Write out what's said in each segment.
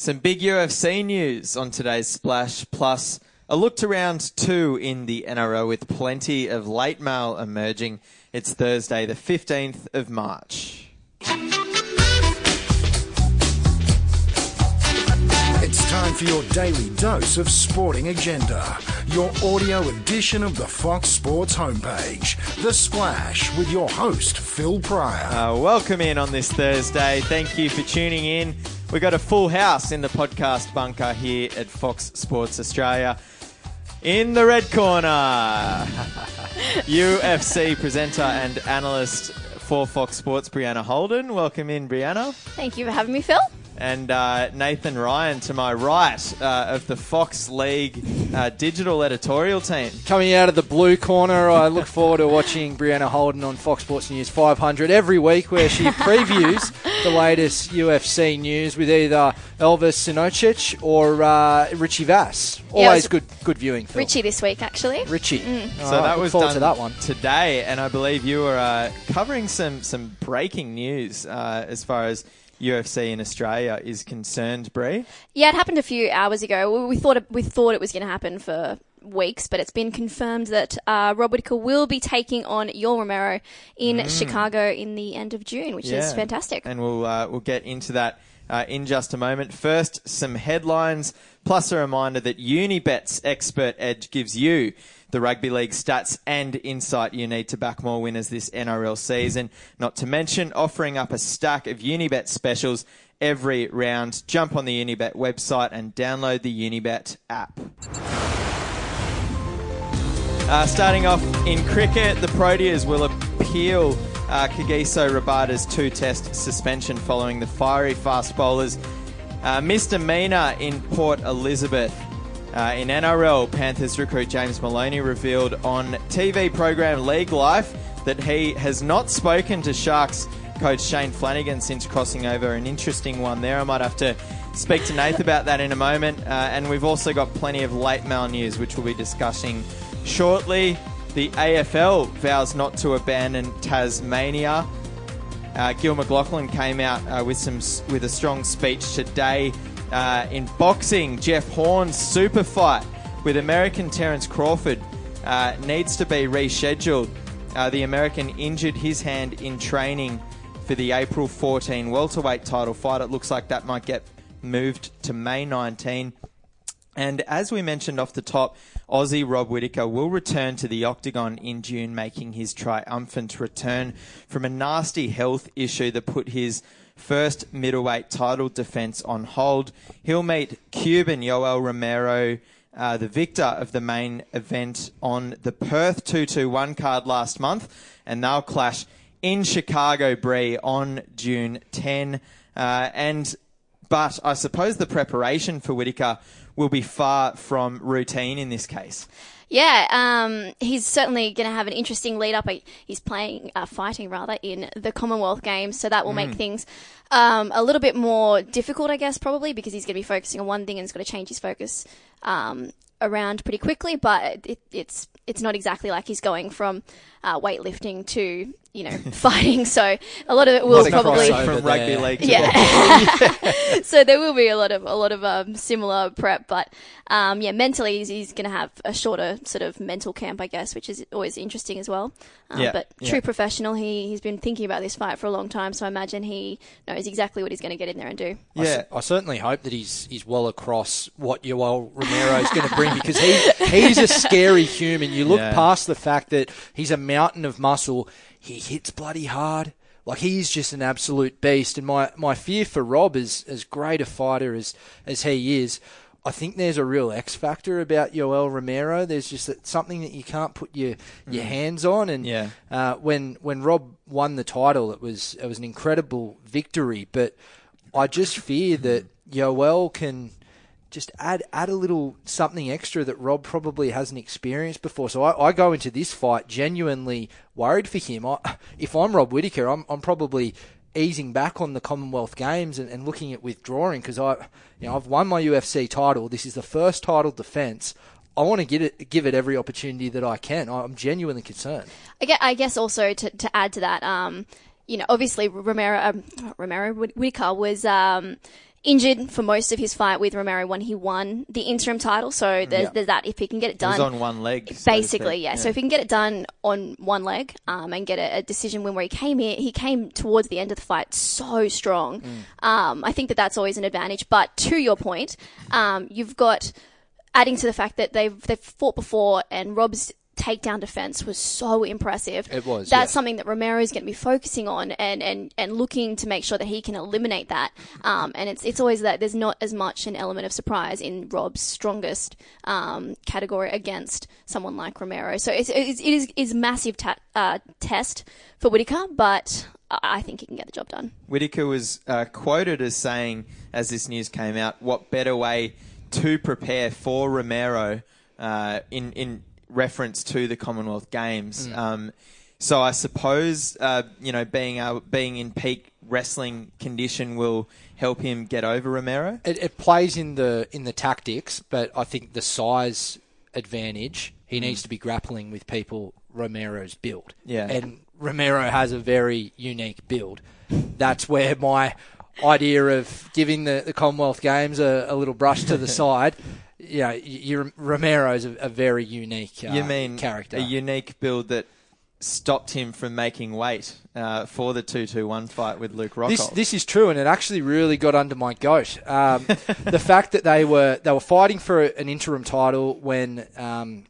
Some big UFC news on today's Splash, plus a look to round two in the NRL with plenty of late mail emerging. It's Thursday, the 15th of March. It's time for your daily dose of sporting agenda. Your audio edition of the Fox Sports homepage. The Splash with your host, Phil Prior. Uh, welcome in on this Thursday. Thank you for tuning in. We've got a full house in the podcast bunker here at Fox Sports Australia. In the red corner, UFC presenter and analyst for Fox Sports, Brianna Holden. Welcome in, Brianna. Thank you for having me, Phil. And uh, Nathan Ryan to my right uh, of the Fox League uh, digital editorial team. Coming out of the blue corner, I look forward to watching Brianna Holden on Fox Sports News 500 every week, where she previews the latest UFC news with either Elvis Sinosic or uh, Richie Vass. Always was- good, good viewing. Phil. Richie this week, actually. Richie. Mm. So right, that was done to that one. today, and I believe you were uh, covering some some breaking news uh, as far as UFC in Australia is concerned, Bre. Yeah, it happened a few hours ago. We- We thought it, we thought it was going to happen for weeks, but it's been confirmed that uh, Rob Whittaker will be taking on Yoel Romero in Chicago in the end of June, which is Mm. Fantastic. And we'll uh, we'll get into that uh, in just a moment. First, some headlines, plus a reminder that Unibet's expert edge gives you the rugby league stats and insight you need to back more winners this NRL season. Not to mention offering up a stack of Unibet specials every round. Jump on the Unibet website and download the Unibet app. Uh, starting off in cricket, the Proteas will appeal uh, Kagiso Rabada's two-test suspension following the fiery fast bowlers uh, misdemeanor in Port Elizabeth. Uh, in NRL, Panthers recruit James Maloney revealed on TV program League Life that he has not spoken to Sharks coach Shane Flanagan since crossing over. An interesting one there. I might have to speak to Nath about that in a moment. Uh, and we've also got plenty of late mail news, which we'll be discussing shortly. The AFL vows not to abandon Tasmania. Uh, Gill McLachlan came out uh, with some with a strong speech today. Uh, in boxing, Jeff Horn's super fight with American Terence Crawford uh, needs to be rescheduled. Uh, the American injured his hand in training for the April 14 welterweight title fight. It looks like that might get moved to May 19. And as we mentioned off the top, Aussie Rob Whittaker will return to the octagon in June, making his triumphant return from a nasty health issue that put his first middleweight title defense on hold. He'll meet Cuban Yoel Romero, uh, the victor of the main event on the Perth 221 card last month, and they'll clash in Chicago, Bre, on June 10. Uh, and but I suppose the preparation for Whittaker will be far from routine in this case. Yeah, um, he's certainly going to have an interesting lead up. He's playing, uh, fighting rather, in the Commonwealth Games, so that will make things um, a little bit more difficult, I guess, probably because he's going to be focusing on one thing and he's got to change his focus um, around pretty quickly. But it, it's it's not exactly like he's going from uh, weightlifting to you know fighting. So a lot of it will probably. From rugby there. league to yeah. so there will be a lot of a lot of um, similar prep, but um, yeah, mentally he's, he's going to have a shorter sort of mental camp, I guess, which is always interesting as well. Um, Yeah, but yeah. true professional, he he's been thinking about this fight for a long time, so I imagine he knows exactly what he's going to get in there and do. Yeah. I, certainly hope that he's he's well across what Yoel Romero is going to bring because he he's a scary human. You look Yeah. past the fact that he's a mountain of muscle. He hits bloody hard. Like he's just an absolute beast. And my, my fear for Rob is as great a fighter as as he is. I think there's a real X factor about Yoel Romero. There's just that- something that you can't put your your hands on. And Yeah. uh, when when Rob won the title, it was it was an incredible victory. But I just fear that Yoel can just add add a little something extra that Rob probably hasn't experienced before. So I, I go into this fight genuinely worried for him. I, if I'm Rob Whittaker, I'm I'm probably easing back on the Commonwealth Games and, and looking at withdrawing because I, you know, I've won my UFC title. This is the first title defense. I want to give it give it every opportunity that I can. I'm genuinely concerned. I guess, I guess also to, to add to that, um, you know, obviously Romero, um, Romero Whittaker was, um, injured for most of his fight with Romero when he won the interim title. So there's, Yeah. there's that. If he can get it done, on one leg. basically, speak. yeah. So if he can get it done on one leg um, and get a, a decision win where he came here, he came towards the end of the fight so strong. Um, I think that that's always an advantage. But to your point, um, you've got adding to the fact that they've they've fought before and Rob's takedown defense was so impressive. It was, That's yeah. something that Romero is going to be focusing on and, and, and looking to make sure that he can eliminate that. Um, and it's it's always that there's not as much an element of surprise in Rob's strongest um, category against someone like Romero. So it's, it's, it is is massive ta- uh, test for Whittaker, but I I think he can get the job done. Whittaker was uh, quoted as saying, as this news came out, what better way to prepare for Romero uh, in in reference to the Commonwealth Games. Um, so I suppose uh, you know being able, being in peak wrestling condition will help him get over Romero. It, it plays in the in the tactics, but I think the size advantage he needs to be grappling with people Romero's build. Yeah. and Romero has a very unique build. That's where my idea of giving the, the Commonwealth Games a, a little brush to the side. You know, you, Romero's a, a very unique uh, you mean character. a unique build that stopped him from making weight uh, for the two two one fight with Luke Rockhold. This this is true, and it actually really got under my goat. Um, the fact that they were they were fighting for an interim title when um,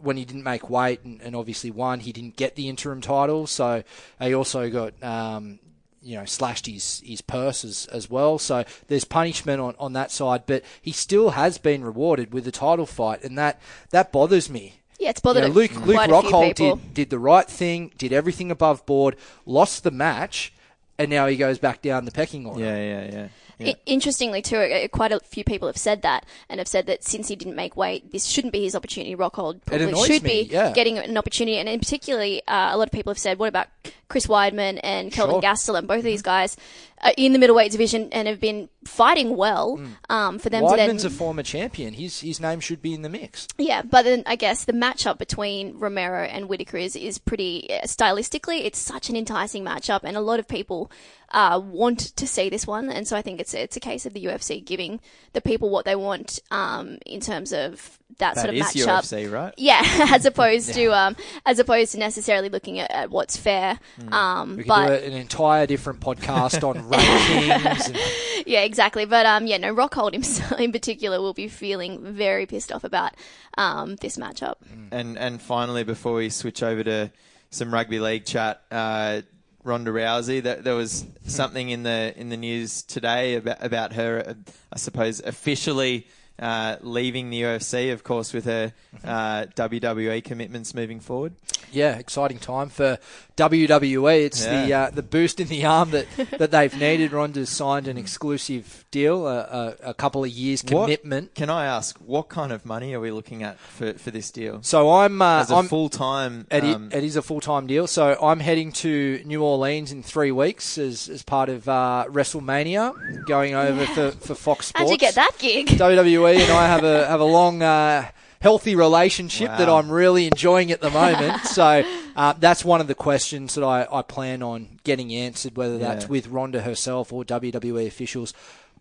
when he didn't make weight, and, and obviously won, he didn't get the interim title. So he also got um, you know slashed his his purse as, as well. So there's punishment on, on that side, but he still has been rewarded with the title fight, and that that bothers me. Yeah, it's You bothered know, Luke, quite Luke a Rockhold did, did the right thing, did everything above board, lost the match, and now he goes back down the pecking order. yeah, yeah, yeah. yeah. I- interestingly, too, uh, quite a few people have said that and have said that since he didn't make weight, this shouldn't be his opportunity. Rockhold probably should me, be yeah. getting an opportunity. And in particularly, uh, a lot of people have said, what about Chris Weidman and Kelvin Sure. Mm-hmm. Gastelum? Both of these guys are in the middleweight division and have been fighting well um, for them to then. Weidman's a former champion. His his name should be in the mix. Yeah, but then I guess the matchup between Romero and Whittaker is, is pretty uh, stylistically. It's such an enticing matchup, and a lot of people uh, want to see this one. And so I think it's it's a case of the UFC giving the people what they want um, in terms of that, That sort of is matchup. UFC, right? Yeah, as opposed to um, as opposed to necessarily looking at, at what's fair. Um, Hmm. We could but do an entire different podcast on rankings. And, yeah, exactly. But um, yeah, no, Rockhold himself in particular will be feeling very pissed off about um, this matchup. And and finally, before we switch over to some rugby league chat, uh, Ronda Rousey. That there was something in the in the news today about about her. Uh, I suppose officially. Uh, leaving the UFC, of course, with her uh, WWE commitments moving forward. yeah, exciting time for WWE. It's the uh, the boost in the arm that, that they've needed. Ronda's signed an exclusive deal, a, a, a couple of years What- commitment. Can I ask what kind of money are we looking at for, for this deal? So I'm uh, As a I'm full time, It, um, it is a full time deal. So I'm heading to New Orleans in three weeks as, as part of uh, WrestleMania, going over for, for Fox Sports. How'd you get that gig? WWE and I have a have a long, uh, healthy relationship that I'm really enjoying at the moment. so uh, that's one of the questions that I, I plan on getting answered, whether that's with Ronda herself or WWE officials.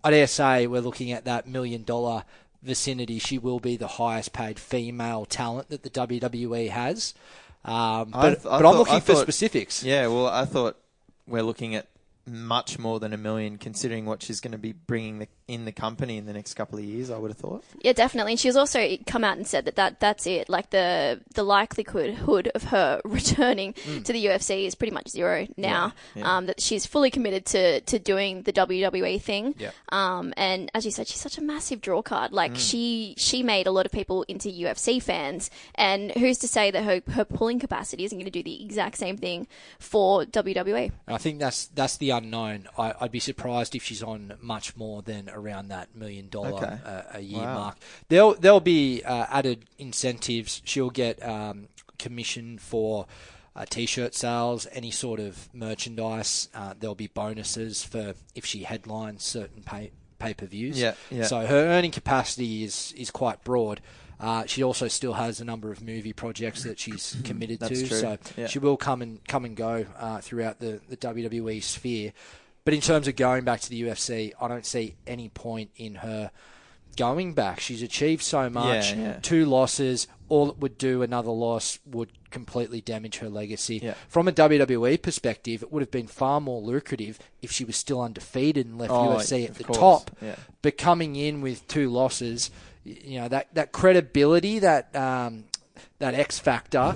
I dare say we're looking at that million dollar vicinity. She will be the highest paid female talent that the WWE has. Um, but I th- I but I'm looking I for thought- specifics. Yeah, well, I thought we're looking at much more than a million, considering what she's going to be bringing the, in the company in the next couple of years. I would have thought. Yeah, definitely. And she's also come out and said that, that that's it. Like the the likelihood of her returning to the UFC is pretty much zero now. Yeah, yeah. Um, that she's fully committed to, to doing the WWE thing. Yeah. Um, and as you said, she's such a massive draw card. Like she she made a lot of people into UFC fans. And who's to say that her her pulling capacity isn't going to do the exact same thing for WWE? I think that's that's the unknown. I, I'd be surprised if she's on much more than around that million dollar Okay. uh, a year Wow. mark. There'll there'll be uh, added incentives. She'll get um, commission for. Uh, t-shirt sales, any sort of merchandise. Uh, there'll be bonuses for if she headlines certain pay pay per views. Yeah, yeah. So her earning capacity is is quite broad. Uh, she also still has a number of movie projects that she's committed to. true. So Yeah. she will come and come and go uh, throughout the, the WWE sphere. But in terms of going back to the UFC, I don't see any point in her going back. She's achieved so much. Yeah, yeah. Two losses, all it would do another loss would completely damage her legacy. Yeah. From a WWE perspective, it would have been far more lucrative if she was still undefeated and left Oh, UFC at the course. top. But coming in with two losses, you know that that credibility, that um, that X factor,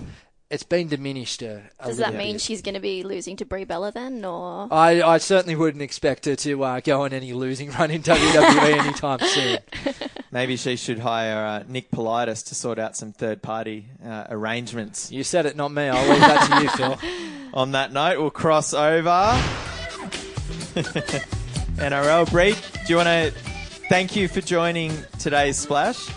it's been diminished a, a Does that mean bit. she's going to be losing to Brie Bella then, or I, I certainly wouldn't expect her to uh, go on any losing run in WWE anytime soon. Maybe she should hire uh, Nick Politis to sort out some third party uh, arrangements. You said it, not me. I'll leave that to you, Phil. On that note, we'll cross over. NRL Breed, do you want to thank you for joining today's splash?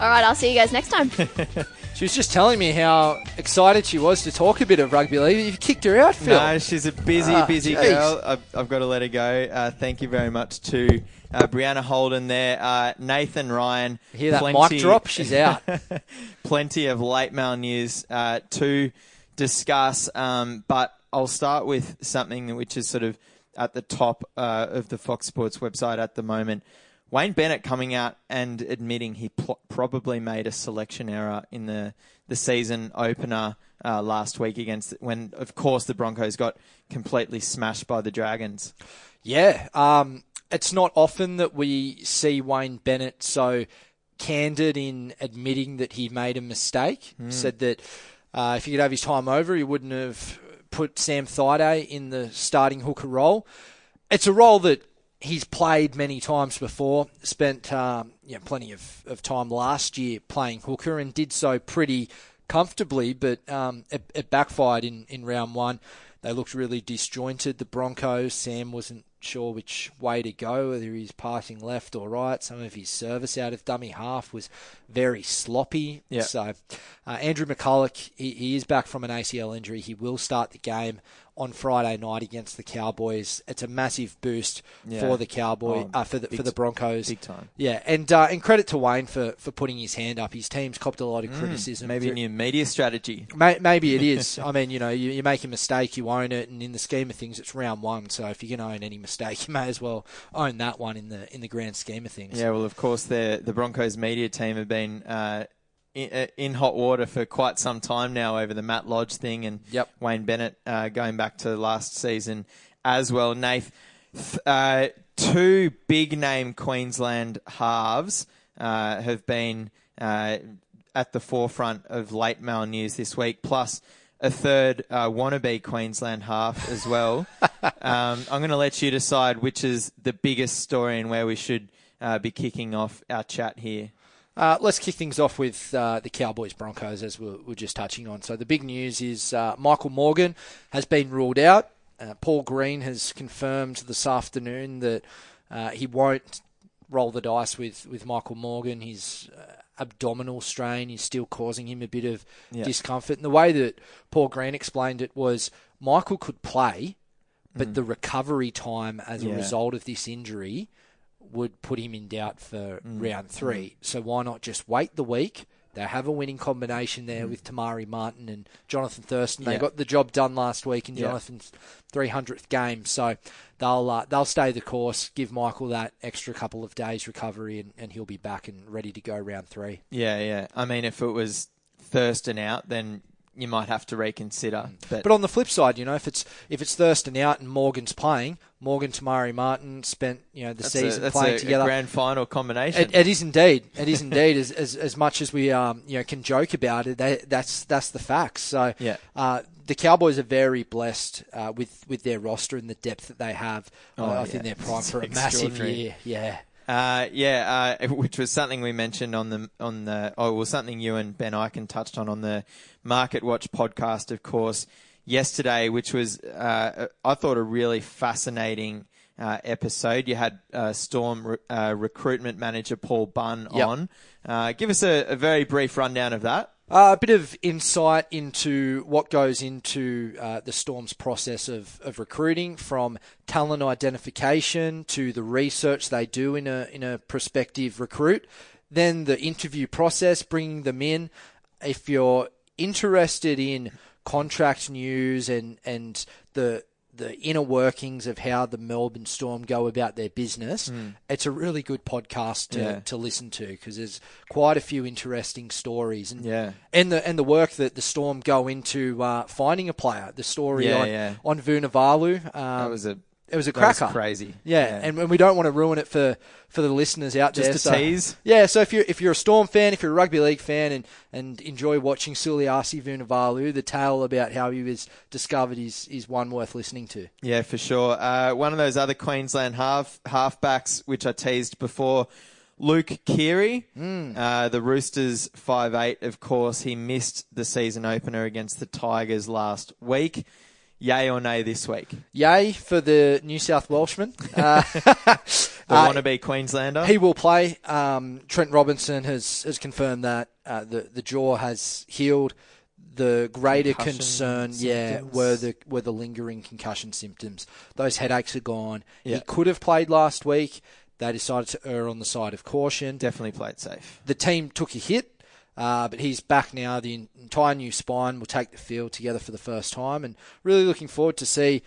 all right? I'll see you guys next time. She was just telling me how excited she was to talk a bit of rugby league. You've kicked her out, Phil. No, she's a busy, Ah, busy jeez. girl. I've, I've got to let her go. Uh, thank you very much to uh, Brianna Holden there, uh, Nathan Ryan. Hear that mic drop? She's out. plenty of late mail news uh, to discuss, um, but I'll start with something which is sort of at the top uh, of the Fox Sports website at the moment. Wayne Bennett coming out and admitting he pl- probably made a selection error in the the season opener uh, last week against when, of course, the Broncos got completely smashed by the Dragons. Yeah, um, it's not often that we see Wayne Bennett so candid in admitting that he made a mistake. Said that uh, if he could have his time over, he wouldn't have put Sam Thaiday in the starting hooker role. It's a role that he's played many times before. Spent um, you know, plenty of, of time last year playing hooker and did so pretty comfortably, but um, it, it backfired in, in round one. They looked really disjointed. The Broncos, Sam wasn't sure which way to go, whether he's passing left or right. Some of his service out of dummy half was very sloppy. Yeah. So uh, Andrew McCullough, he, he is back from an ACL injury. He will start the game on Friday night against the Cowboys. It's a massive boost Yeah. for the Cowboy, Oh, uh, for the big for the Broncos. big time. Yeah, and uh, and credit to Wayne for, for putting his hand up. His team's copped a lot of criticism. Mm, Maybe a new media strategy. May- Maybe it is. I mean, you know, you, you make a mistake, you own it, and in the scheme of things, it's round one. So if you're going to own any mistake, you may as well own that one in the in the grand scheme of things. Yeah, well, of course, the the Broncos media team have been uh, in, uh, in hot water for quite some time now over the Matt Lodge thing and Yep. Wayne Bennett uh, going back to last season as well. Nath, uh, two big name Queensland halves uh, have been uh, at the forefront of late mail news this week, plus a third uh, wannabe Queensland half as well. um, I'm going to let you decide which is the biggest story and where we should uh, be kicking off our chat here. Uh, let's kick things off with uh, the Cowboys Broncos, as we're, we're just touching on. So the big news is uh, Michael Morgan has been ruled out. Uh, Paul Green has confirmed this afternoon that uh, he won't roll the dice with, with Michael Morgan. His uh, abdominal strain is still causing him a bit of Yeah. discomfort. And the way that Paul Green explained it was Michael could play, but the recovery time as a Mm. Result of this injury would put him in doubt for Mm. round three. So why not just wait the week? They have a winning combination there with Te Maire Martin and Jonathan Thurston. They Mm. Yeah. got the job done last week in Yeah. Jonathan's 300th game. So they'll uh, they'll stay the course, give Michael that extra couple of days recovery, and, and he'll be back and ready to go round three. Yeah, yeah. I mean, if it was Thurston out, then you might have to reconsider. But, But on the flip side, you know, if it's if it's Thurston out and Morgan's playing, Morgan Te Maire Martin spent you know the season a, that's playing a, a together. grand final combination. It, it is indeed. It is indeed. as, as as much as we um you know can joke about it, they, that's that's the facts. So Yeah. uh, the Cowboys are very blessed uh, with with their roster and the depth that they have. Oh, uh, I yeah. think they're primed It's for a massive year. Yeah. Uh, yeah, uh, which was something we mentioned on the on the oh well something you and Ben Ikin touched on on the Market Watch podcast, of course, yesterday, which was uh, I thought a really fascinating uh, episode. You had uh, Storm uh, recruitment manager Paul Bunn Yep. on. Uh, give us a, a very brief rundown of that. Uh, a bit of insight into what goes into uh, the Storm's process of, of recruiting, from talent identification to the research they do in a in a prospective recruit, then the interview process, bringing them in. If you're interested in contract news and and the the inner workings of how the Melbourne Storm go about their business, it's a really good podcast to, Yeah. to listen to because there's quite a few interesting stories and Yeah. and the and the work that the Storm go into uh, finding a player. The story Yeah, on yeah. on Vunivalu, um, That was a it was a that was cracker, crazy. Yeah, and, and we don't want to ruin it for, for the listeners out Just there. a so- tease? Yeah, so if you're if you're a Storm fan, if you're a rugby league fan, and, and enjoy watching Suliasi Vunivalu, the tale about how he was discovered is is one worth listening to. Yeah, for sure. Uh, one of those other Queensland half halfbacks, which I teased before, Luke Keary, uh, the Roosters five eight. Of course, he missed the season opener against the Tigers last week. Yay or nay this week? Yay for the New South Welshman. Uh, The Uh, wannabe Queenslander. He will play. Um, Trent Robinson has, has confirmed that uh, the the jaw has healed. The greater Concussion concern, yeah, were the were the lingering concussion symptoms. Those headaches are gone. Yeah. He could have played last week. They decided to err on the side of caution. Definitely played safe. The team took a hit, uh, but he's back now. The entire new spine will take the field together for the first time, and really looking forward to see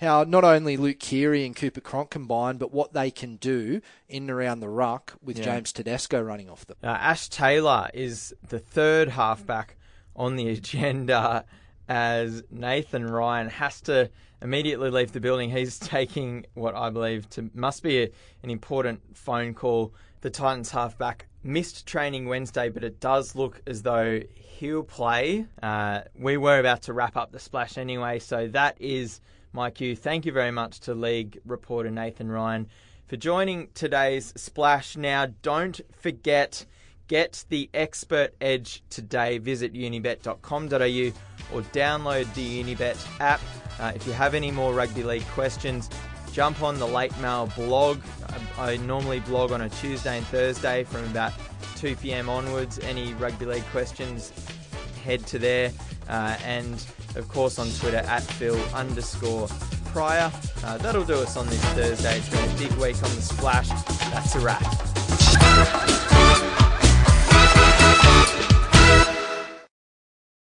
how not only Luke Keary and Cooper Cronk combine, but what they can do in and around the ruck with Yeah. James Tedesco running off them. Uh, Ash Taylor is the third halfback on the agenda as Nathan Ryan has to immediately leave the building. He's taking what I believe to must be a, an important phone call. The Titans halfback missed training Wednesday, but it does look as though he'll play. Uh, we were about to wrap up the splash anyway, so that is my cue. Thank you very much to league reporter Nathan Ryan for joining today's splash. Now, don't forget. Get the expert edge today. Visit unibet.com.au or download the Unibet app. Uh, if you have any more rugby league questions, jump on the Late Mail blog. I, I normally blog on a Tuesday and Thursday from about 2 p.m. onwards. Any rugby league questions, head to there. Uh, and of course on Twitter at Phil underscore Prior. Uh, that'll do us on this Thursday. It's been a big week on the splash. That's a wrap.